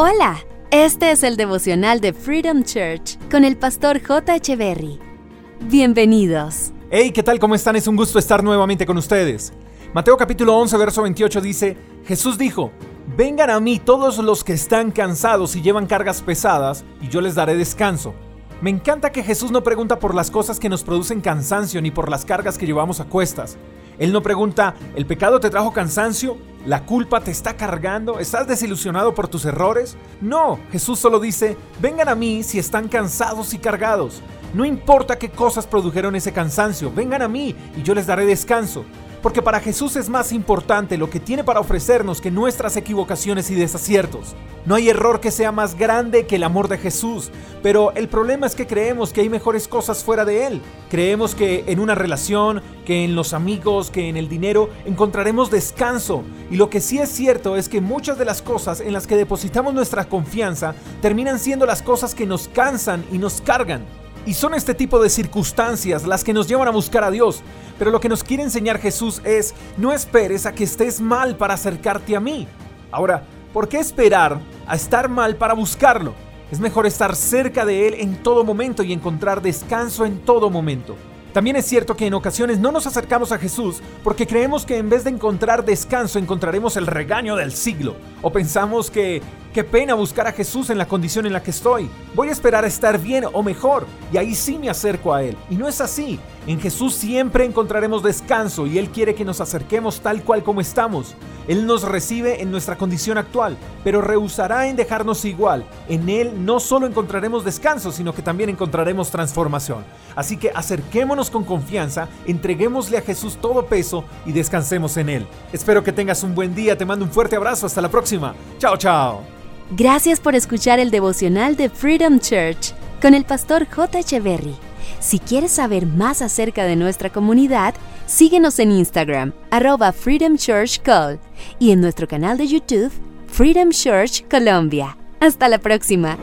Hola, este es el devocional de Freedom Church con el pastor J. Berry. Bienvenidos. Hey, ¿qué tal? ¿Cómo están? Es un gusto estar nuevamente con ustedes. Mateo capítulo 11, verso 28 dice, Jesús dijo, Vengan a mí todos los que están cansados y llevan cargas pesadas, y yo les daré descanso. Me encanta que Jesús no pregunta por las cosas que nos producen cansancio ni por las cargas que llevamos a cuestas. Él no pregunta, ¿el pecado te trajo cansancio? ¿La culpa te está cargando? ¿Estás desilusionado por tus errores? No, Jesús solo dice, vengan a mí si están cansados y cargados. No importa qué cosas produjeron ese cansancio, vengan a mí y yo les daré descanso. Porque para Jesús es más importante lo que tiene para ofrecernos que nuestras equivocaciones y desaciertos. No hay error que sea más grande que el amor de Jesús, pero el problema es que creemos que hay mejores cosas fuera de Él. Creemos que en una relación, que en los amigos, que en el dinero encontraremos descanso. Y lo que sí es cierto es que muchas de las cosas en las que depositamos nuestra confianza terminan siendo las cosas que nos cansan y nos cargan. Y son este tipo de circunstancias las que nos llevan a buscar a Dios. Pero lo que nos quiere enseñar Jesús es, no esperes a que estés mal para acercarte a mí. Ahora, ¿por qué esperar a estar mal para buscarlo? Es mejor estar cerca de Él en todo momento y encontrar descanso en todo momento. También es cierto que en ocasiones no nos acercamos a Jesús porque creemos que en vez de encontrar descanso encontraremos el regaño del siglo. O pensamos que qué pena buscar a Jesús en la condición en la que estoy. Voy a esperar a estar bien o mejor y ahí sí me acerco a Él. Y no es así. En Jesús siempre encontraremos descanso y Él quiere que nos acerquemos tal cual como estamos. Él nos recibe en nuestra condición actual, pero rehusará en dejarnos igual. En Él no solo encontraremos descanso, sino que también encontraremos transformación. Así que acerquémonos con confianza, entreguémosle a Jesús todo peso y descansemos en Él. Espero que tengas un buen día, te mando un fuerte abrazo, hasta la Chao, chao. Gracias por escuchar el devocional de Freedom Church con el pastor J. Echeverry. Si quieres saber más acerca de nuestra comunidad, síguenos en Instagram, arroba Freedom Church Call, y en nuestro canal de YouTube, Freedom Church Colombia. Hasta la próxima.